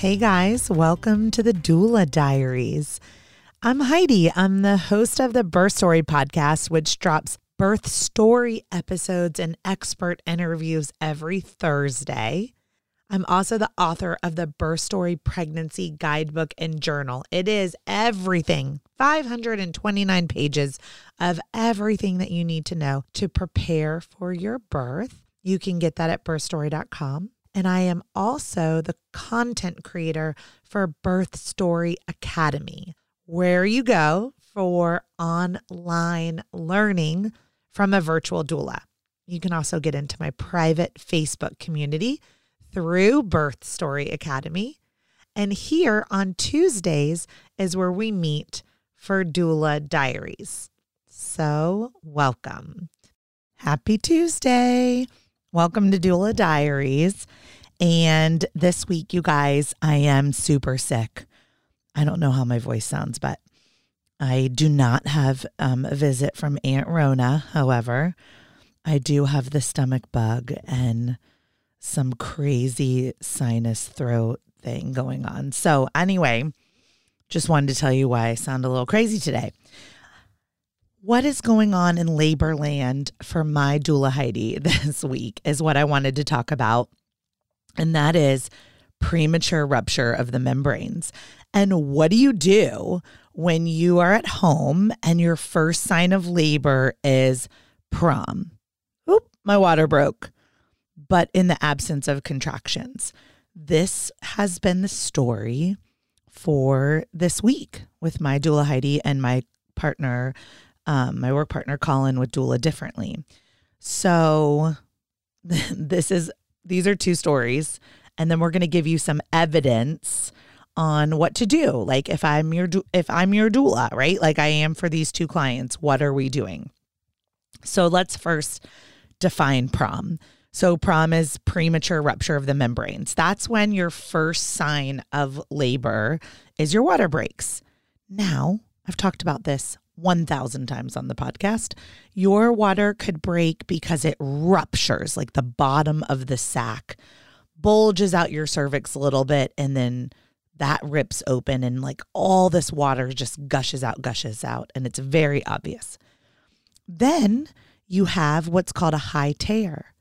Hey guys, welcome to the Doula Diaries. I'm Heidi. I'm the host of the Birth Story podcast, which drops birth story episodes and expert interviews every Thursday. I'm also the author of the Birth Story Pregnancy Guidebook and Journal. It is everything 529 pages of everything that you need to know to prepare for your birth. You can get that at birthstory.com. And I am also the content creator for Birth Story Academy, where you go for online learning from a virtual doula. You can also get into my private Facebook community through Birth Story Academy. And here on Tuesdays is where we meet for Doula Diaries. So, welcome. Happy Tuesday. Welcome to Doula Diaries. And this week, you guys, I am super sick. I don't know how my voice sounds, but I do not have um, a visit from Aunt Rona. However, I do have the stomach bug and some crazy sinus throat thing going on. So, anyway, just wanted to tell you why I sound a little crazy today. What is going on in labor land for my doula Heidi this week is what I wanted to talk about. And that is premature rupture of the membranes. And what do you do when you are at home and your first sign of labor is prom? Oop, my water broke. But in the absence of contractions. This has been the story for this week with my doula Heidi and my partner um, my work partner Colin with Doula Differently. So this is these are two stories, and then we're going to give you some evidence on what to do. Like if I'm your if I'm your doula, right? Like I am for these two clients, what are we doing? So let's first define prom. So prom is premature rupture of the membranes. That's when your first sign of labor is your water breaks. Now, I've talked about this 1,000 times on the podcast. Your water could break because it ruptures, like the bottom of the sac bulges out your cervix a little bit, and then that rips open, and like all this water just gushes out, gushes out, and it's very obvious. Then you have what's called a high tear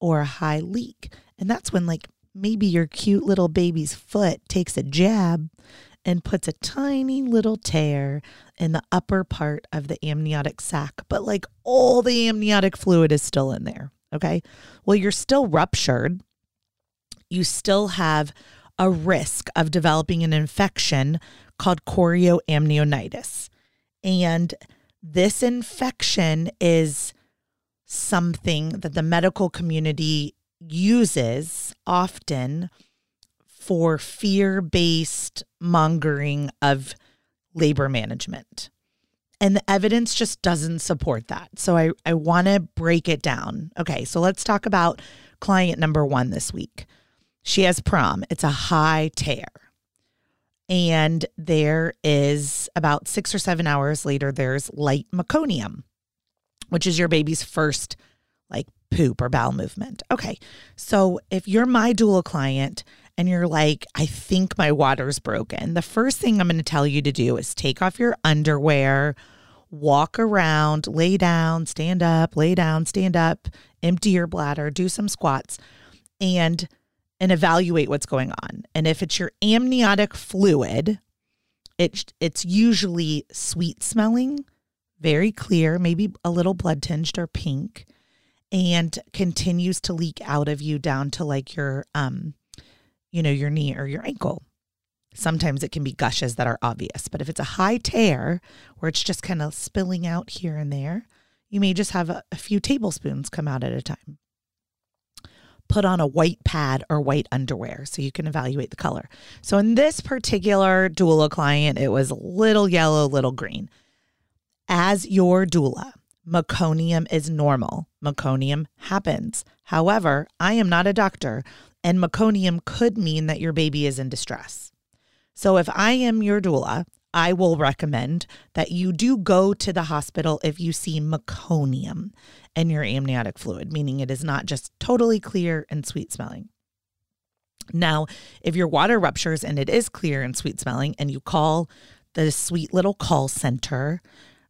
or a high leak. And that's when, like, maybe your cute little baby's foot takes a jab and puts a tiny little tear in the upper part of the amniotic sac, but like all the amniotic fluid is still in there. Okay. Well, you're still ruptured. You still have a risk of developing an infection called chorioamnionitis. And this infection is something that the medical community uses often for fear based mongering of labor management. And the evidence just doesn't support that. So I, I want to break it down. Okay, so let's talk about client number one this week. She has prom, it's a high tear. And there is about six or seven hours later, there's light meconium, which is your baby's first like poop or bowel movement. Okay, so if you're my doula client and you're like, I think my water's broken, the first thing I'm going to tell you to do is take off your underwear, walk around, lay down, stand up, lay down, stand up, empty your bladder, do some squats, and and evaluate what's going on. And if it's your amniotic fluid, it, it's usually sweet smelling, very clear, maybe a little blood tinged or pink, and continues to leak out of you down to like your um you know, your knee or your ankle. Sometimes it can be gushes that are obvious, but if it's a high tear where it's just kind of spilling out here and there, you may just have a, a few tablespoons come out at a time. Put on a white pad or white underwear so you can evaluate the color. So in this particular doula client, it was little yellow, little green. As your doula, meconium is normal. Meconium happens. However, I am not a doctor, and meconium could mean that your baby is in distress. So if I am your doula, I will recommend that you do go to the hospital if you see meconium in your amniotic fluid, meaning it is not just totally clear and sweet smelling. Now, if your water ruptures and it is clear and sweet smelling, and you call the sweet little call center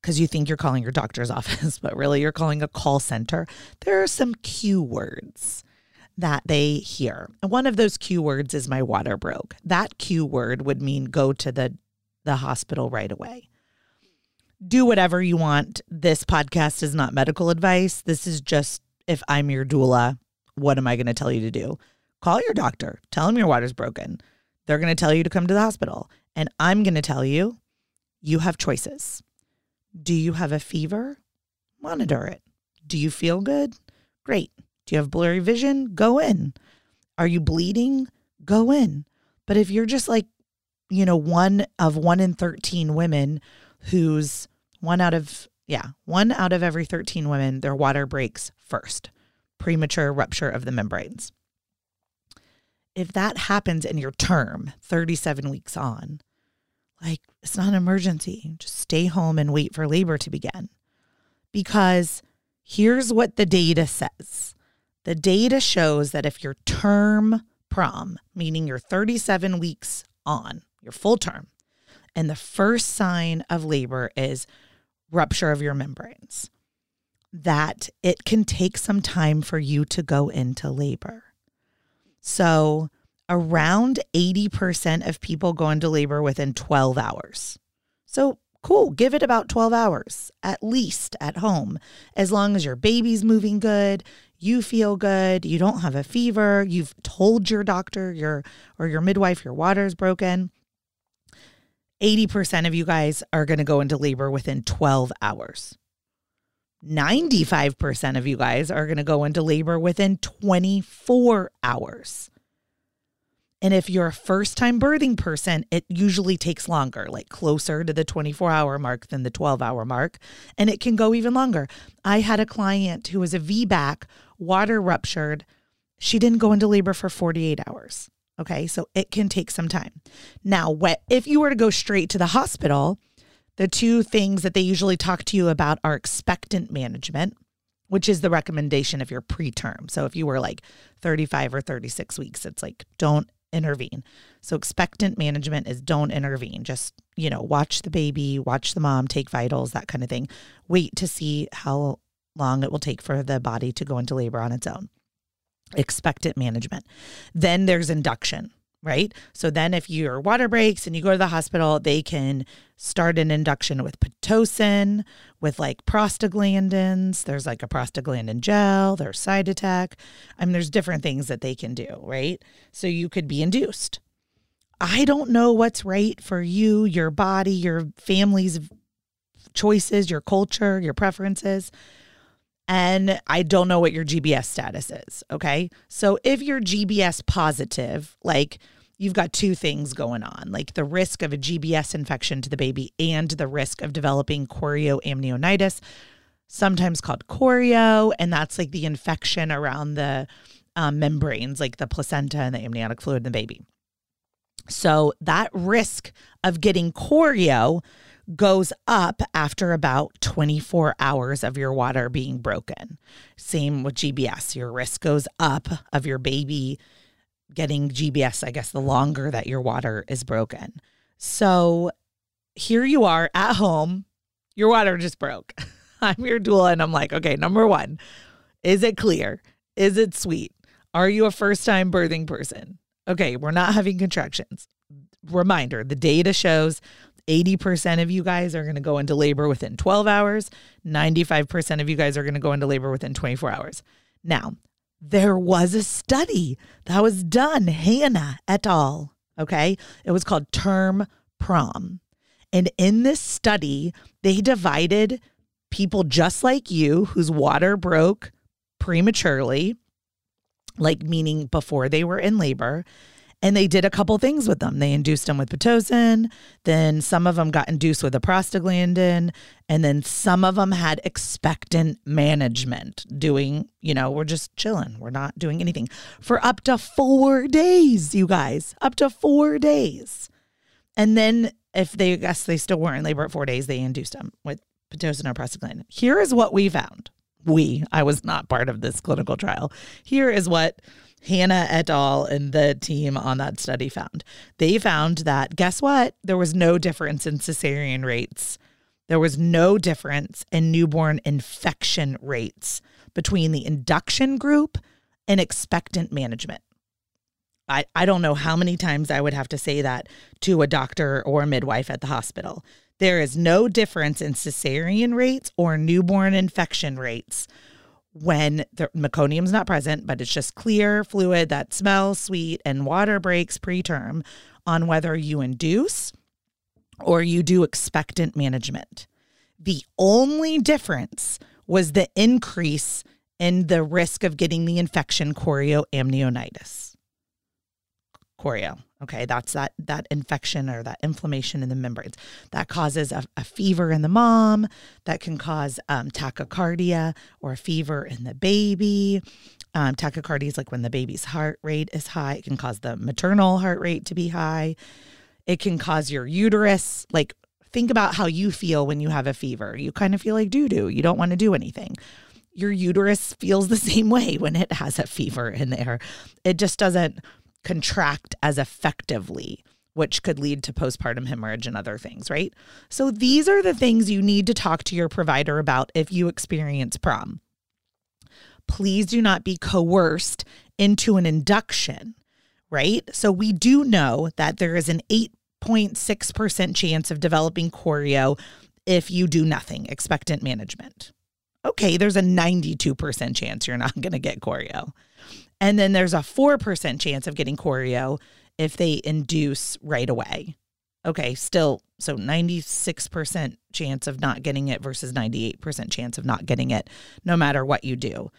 because you think you're calling your doctor's office, but really you're calling a call center, there are some cue words that they hear. One of those cue words is my water broke. That cue word would mean go to the, the hospital right away. Do whatever you want. This podcast is not medical advice. This is just if I'm your doula, what am I going to tell you to do? Call your doctor, tell them your water's broken. They're going to tell you to come to the hospital. And I'm going to tell you, you have choices. Do you have a fever? Monitor it. Do you feel good? Great. Do you have blurry vision? Go in. Are you bleeding? Go in. But if you're just like, you know, one of one in 13 women who's one out of, yeah, one out of every 13 women, their water breaks first, premature rupture of the membranes if that happens in your term, 37 weeks on, like it's not an emergency. Just stay home and wait for labor to begin. Because here's what the data says the data shows that if your term prom, meaning you're 37 weeks on, your full term, and the first sign of labor is rupture of your membranes, that it can take some time for you to go into labor. So, around 80% of people go into labor within 12 hours. So, cool, give it about 12 hours at least at home. As long as your baby's moving good, you feel good, you don't have a fever, you've told your doctor your or your midwife your water's broken. 80% of you guys are going to go into labor within 12 hours. 95% of you guys are going to go into labor within 24 hours. And if you're a first time birthing person, it usually takes longer, like closer to the 24 hour mark than the 12 hour mark. And it can go even longer. I had a client who was a VBAC, water ruptured. She didn't go into labor for 48 hours. Okay. So it can take some time. Now, if you were to go straight to the hospital, the two things that they usually talk to you about are expectant management, which is the recommendation if you're preterm. So if you were like 35 or 36 weeks, it's like don't intervene. So expectant management is don't intervene. Just, you know, watch the baby, watch the mom, take vitals, that kind of thing. Wait to see how long it will take for the body to go into labor on its own. Expectant management. Then there's induction right? So then if your water breaks and you go to the hospital, they can start an induction with Pitocin, with like prostaglandins. There's like a prostaglandin gel, there's Cytotec. I mean, there's different things that they can do, right? So you could be induced. I don't know what's right for you, your body, your family's choices, your culture, your preferences. And I don't know what your GBS status is. Okay. So if you're GBS positive, like you've got two things going on like the risk of a GBS infection to the baby and the risk of developing chorioamnionitis, sometimes called chorio. And that's like the infection around the um, membranes, like the placenta and the amniotic fluid in the baby. So that risk of getting chorio goes up after about 24 hours of your water being broken. Same with GBS. Your risk goes up of your baby getting GBS, I guess, the longer that your water is broken. So here you are at home, your water just broke. I'm your doula, and I'm like, okay, number one, is it clear? Is it sweet? Are you a first time birthing person? Okay, we're not having contractions. Reminder the data shows 80% of you guys are going to go into labor within 12 hours. 95% of you guys are going to go into labor within 24 hours. Now, there was a study that was done, Hannah et al. Okay. It was called Term Prom. And in this study, they divided people just like you whose water broke prematurely, like meaning before they were in labor, and they did a couple things with them. They induced them with Pitocin. Then some of them got induced with a prostaglandin. And then some of them had expectant management, doing, you know, we're just chilling. We're not doing anything for up to four days, you guys, up to four days. And then if they, I guess they still weren't in labor at four days, they induced them with Pitocin or prostaglandin. Here is what we found. We, I was not part of this clinical trial. Here is what Hannah et al. and the team on that study found. They found that, guess what? There was no difference in cesarean rates. There was no difference in newborn infection rates between the induction group and expectant management. I, I don't know how many times I would have to say that to a doctor or a midwife at the hospital. There is no difference in cesarean rates or newborn infection rates when the meconium's not present, but it's just clear fluid that smells sweet and water breaks preterm on whether you induce or you do expectant management. The only difference was the increase in the risk of getting the infection chorioamnionitis chorio. Okay, that's that that infection or that inflammation in the membranes that causes a, a fever in the mom, that can cause um, tachycardia or a fever in the baby. Um, tachycardia is like when the baby's heart rate is high. It can cause the maternal heart rate to be high. It can cause your uterus. Like think about how you feel when you have a fever. You kind of feel like doo doo. You don't want to do anything your uterus feels the same way when it has a fever in there. It just doesn't contract as effectively, which could lead to postpartum hemorrhage and other things, right? So these are the things you need to talk to your provider about if you experience prom. Please do not be coerced into an induction, right? So we do know that there is an 8.6% chance of developing chorio if you do nothing, expectant management. Okay, there's a 92% chance you're not going to get chorio. And then there's a 4% chance of getting chorio if they induce right away. Okay, still, so 96% chance of not getting it versus 98% chance of not getting it, no matter what you do.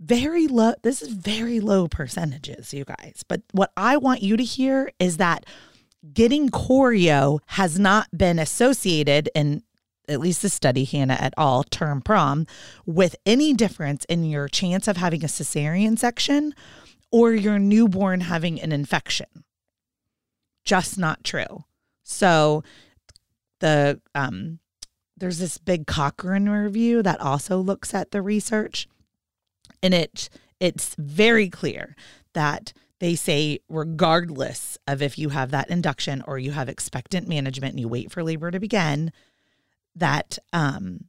Very low, this is very low percentages, you guys. But what I want you to hear is that getting chorio has not been associated in at least the study, Hannah et al., term prom, with any difference in your chance of having a cesarean section or your newborn having an infection. Just not true. So the um there's this big Cochrane review that also looks at the research and it it's very clear that they say regardless of if you have that induction or you have expectant management and you wait for labor to begin, that um,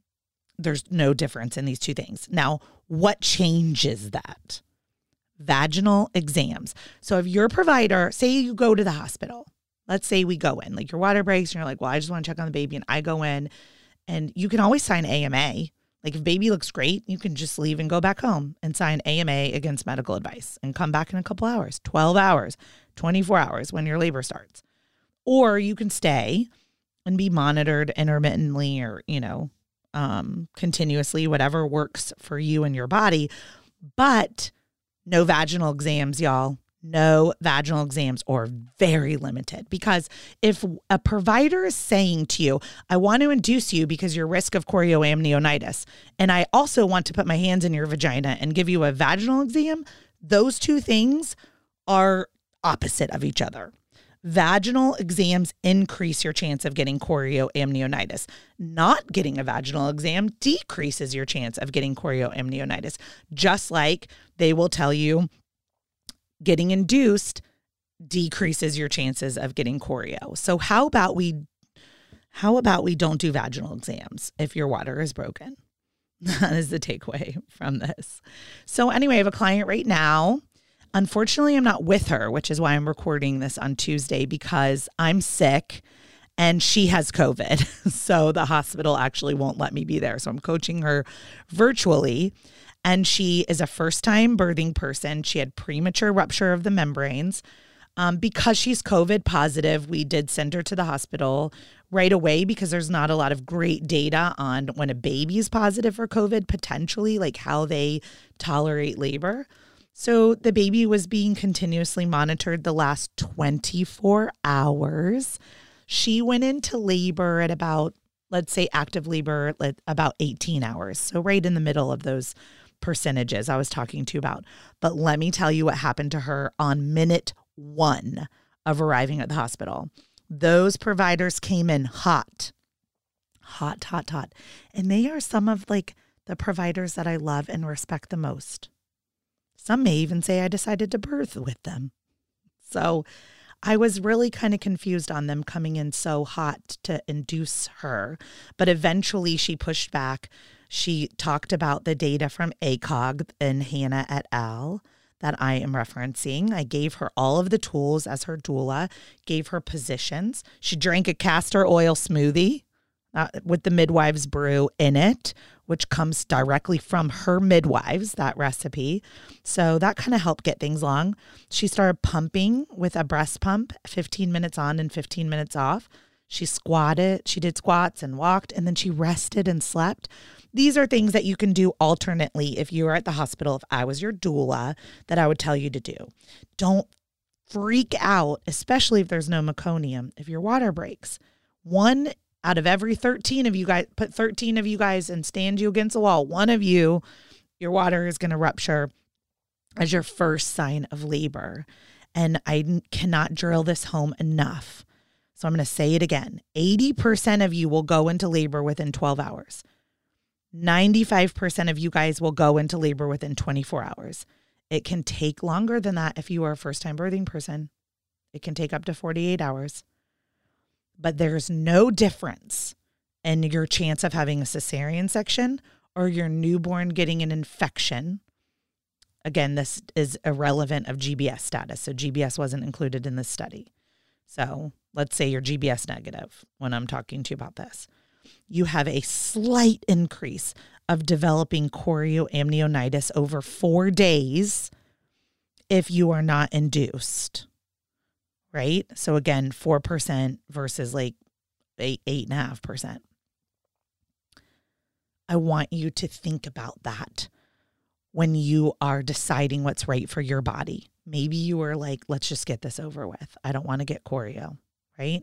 there's no difference in these two things. Now, what changes that? Vaginal exams. So if your provider, say you go to the hospital, let's say we go in, like your water breaks, and you're like, well, I just want to check on the baby, and I go in, and you can always sign AMA. Like if baby looks great, you can just leave and go back home and sign AMA against medical advice and come back in a couple hours, 12 hours, 24 hours when your labor starts. Or you can stay and be monitored intermittently or, you know, um, continuously, whatever works for you and your body. But no vaginal exams, y'all. No vaginal exams or very limited. Because if a provider is saying to you, I want to induce you because your risk of chorioamnionitis, and I also want to put my hands in your vagina and give you a vaginal exam, those two things are opposite of each other. Vaginal exams increase your chance of getting chorioamnionitis. Not getting a vaginal exam decreases your chance of getting chorioamnionitis, just like they will tell you getting induced decreases your chances of getting chorio. So how about we how about we don't do vaginal exams if your water is broken? That is the takeaway from this. So anyway, I have a client right now Unfortunately, I'm not with her, which is why I'm recording this on Tuesday because I'm sick and she has COVID. so the hospital actually won't let me be there. So I'm coaching her virtually. And she is a first time birthing person. She had premature rupture of the membranes. Um, because she's COVID positive, we did send her to the hospital right away because there's not a lot of great data on when a baby is positive for COVID, potentially, like how they tolerate labor. So the baby was being continuously monitored the last 24 hours. She went into labor at about, let's say, active labor about 18 hours. So, right in the middle of those percentages I was talking to you about. But let me tell you what happened to her on minute one of arriving at the hospital. Those providers came in hot, hot, hot, hot. And they are some of like the providers that I love and respect the most Some may even say I decided to birth with them. So I was really kind of confused on them coming in so hot to induce her. But eventually she pushed back. She talked about the data from ACOG and Hannah et al. that I am referencing. I gave her all of the tools as her doula, gave her positions. She drank a castor oil smoothie uh, with the midwives brew in it, which comes directly from her midwives, that recipe. So that kind of helped get things along. She started pumping with a breast pump, 15 minutes on and 15 minutes off. She squatted, she did squats and walked, and then she rested and slept. These are things that you can do alternately if you are at the hospital. If I was your doula, that I would tell you to do. Don't freak out, especially if there's no meconium, if your water breaks. One out of every 13 of you guys, put 13 of you guys and stand you against a wall. One of you, your water is going to rupture as your first sign of labor. And I cannot drill this home enough. So I'm going to say it again 80% of you will go into labor within 12 hours. 95% of you guys will go into labor within 24 hours. It can take longer than that if you are a first time birthing person. It can take up to 48 hours but there's no difference in your chance of having a cesarean section or your newborn getting an infection. Again, this is irrelevant of GBS status. So GBS wasn't included in this study. So let's say you're GBS negative when I'm talking to you about this. You have a slight increase of developing chorioamnionitis over four days if you are not induced right? So again, 4% versus like eight, eight and a half percent. I want you to think about that when you are deciding what's right for your body. Maybe you are like, let's just get this over with. I don't want to get chorio, right?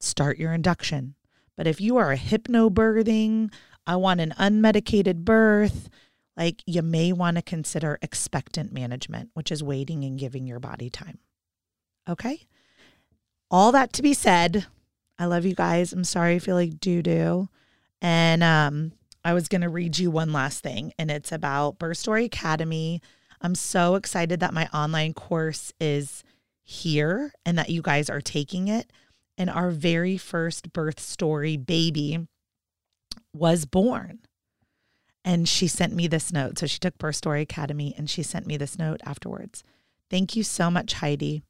Start your induction. But if you are a hypnobirthing, I want an unmedicated birth, like you may want to consider expectant management, which is waiting and giving your body time. Okay? All that to be said, I love you guys. I'm sorry I feel like doo doo. And um, I was going to read you one last thing, and it's about Birth Story Academy. I'm so excited that my online course is here and that you guys are taking it. And our very first birth story baby was born. And she sent me this note. So she took Birth Story Academy and she sent me this note afterwards. Thank you so much, Heidi.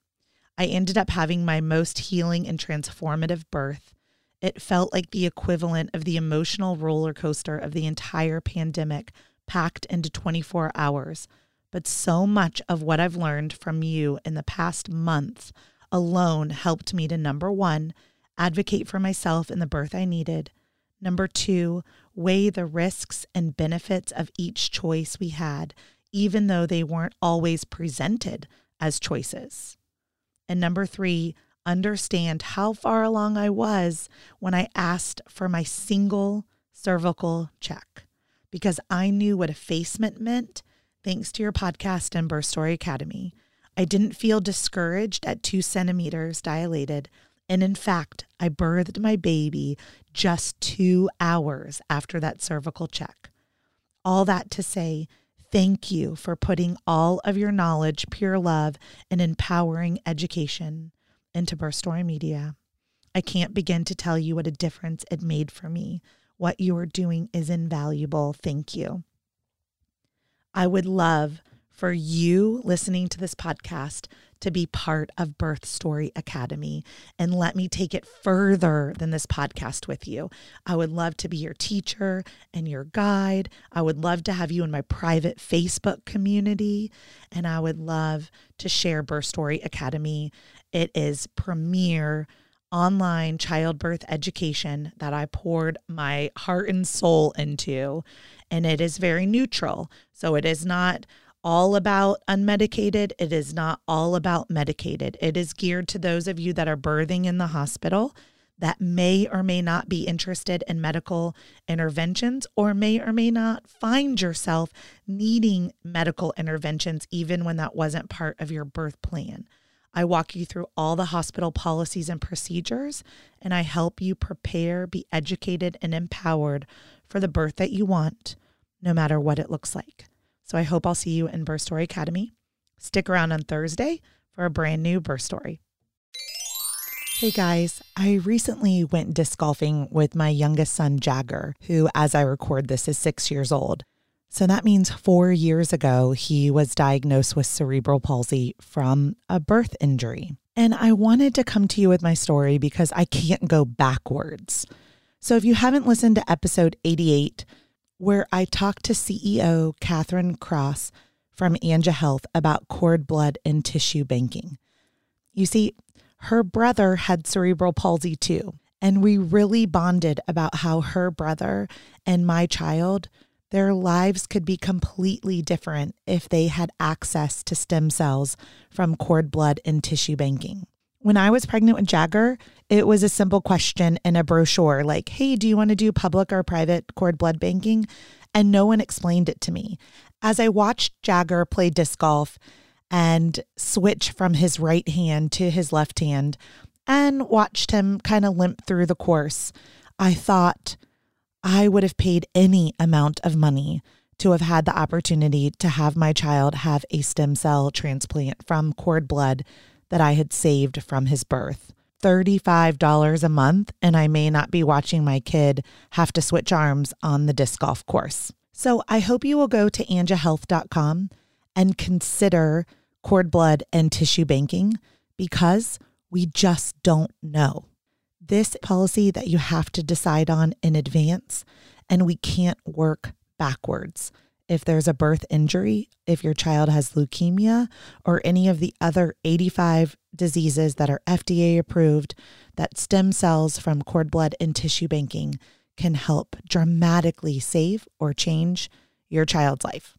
I ended up having my most healing and transformative birth. It felt like the equivalent of the emotional roller coaster of the entire pandemic packed into 24 hours. But so much of what I've learned from you in the past month alone helped me to number one, advocate for myself in the birth I needed. Number two, weigh the risks and benefits of each choice we had, even though they weren't always presented as choices. And number three, understand how far along I was when I asked for my single cervical check because I knew what effacement meant thanks to your podcast and Birth Story Academy. I didn't feel discouraged at two centimeters dilated. And in fact, I birthed my baby just two hours after that cervical check. All that to say, Thank you for putting all of your knowledge, pure love, and empowering education into Birth Story Media. I can't begin to tell you what a difference it made for me. What you are doing is invaluable. Thank you. I would love for you listening to this podcast to be part of Birth Story Academy and let me take it further than this podcast with you. I would love to be your teacher and your guide. I would love to have you in my private Facebook community, and I would love to share Birth Story Academy. It is premier online childbirth education that I poured my heart and soul into, and it is very neutral. So it is not all about unmedicated. It is not all about medicated. It is geared to those of you that are birthing in the hospital that may or may not be interested in medical interventions or may or may not find yourself needing medical interventions even when that wasn't part of your birth plan. I walk you through all the hospital policies and procedures, and I help you prepare, be educated, and empowered for the birth that you want, no matter what it looks like. So I hope I'll see you in Birth Story Academy. Stick around on Thursday for a brand new birth story. Hey guys, I recently went disc golfing with my youngest son, Jagger, who, as I record this, is six years old. So that means four years ago, he was diagnosed with cerebral palsy from a birth injury. And I wanted to come to you with my story because I can't go backwards. So if you haven't listened to episode 88, where I talked to CEO Catherine Cross from Anja Health about cord blood and tissue banking, you see, her brother had cerebral palsy too. And we really bonded about how her brother and my child, their lives could be completely different if they had access to stem cells from cord blood and tissue banking. When I was pregnant with Jagger, it was a simple question in a brochure like, hey, do you want to do public or private cord blood banking? And no one explained it to me. As I watched Jagger play disc golf, and switch from his right hand to his left hand and watched him kind of limp through the course, I thought I would have paid any amount of money to have had the opportunity to have my child have a stem cell transplant from cord blood that I had saved from his birth. $35 a month, and I may not be watching my kid have to switch arms on the disc golf course. So I hope you will go to anjahealth.com and consider cord blood and tissue banking because we just don't know. This policy that you have to decide on in advance, and we can't work backwards. If there's a birth injury, if your child has leukemia, or any of the other 85 diseases that are FDA approved, that stem cells from cord blood and tissue banking can help dramatically save or change your child's life.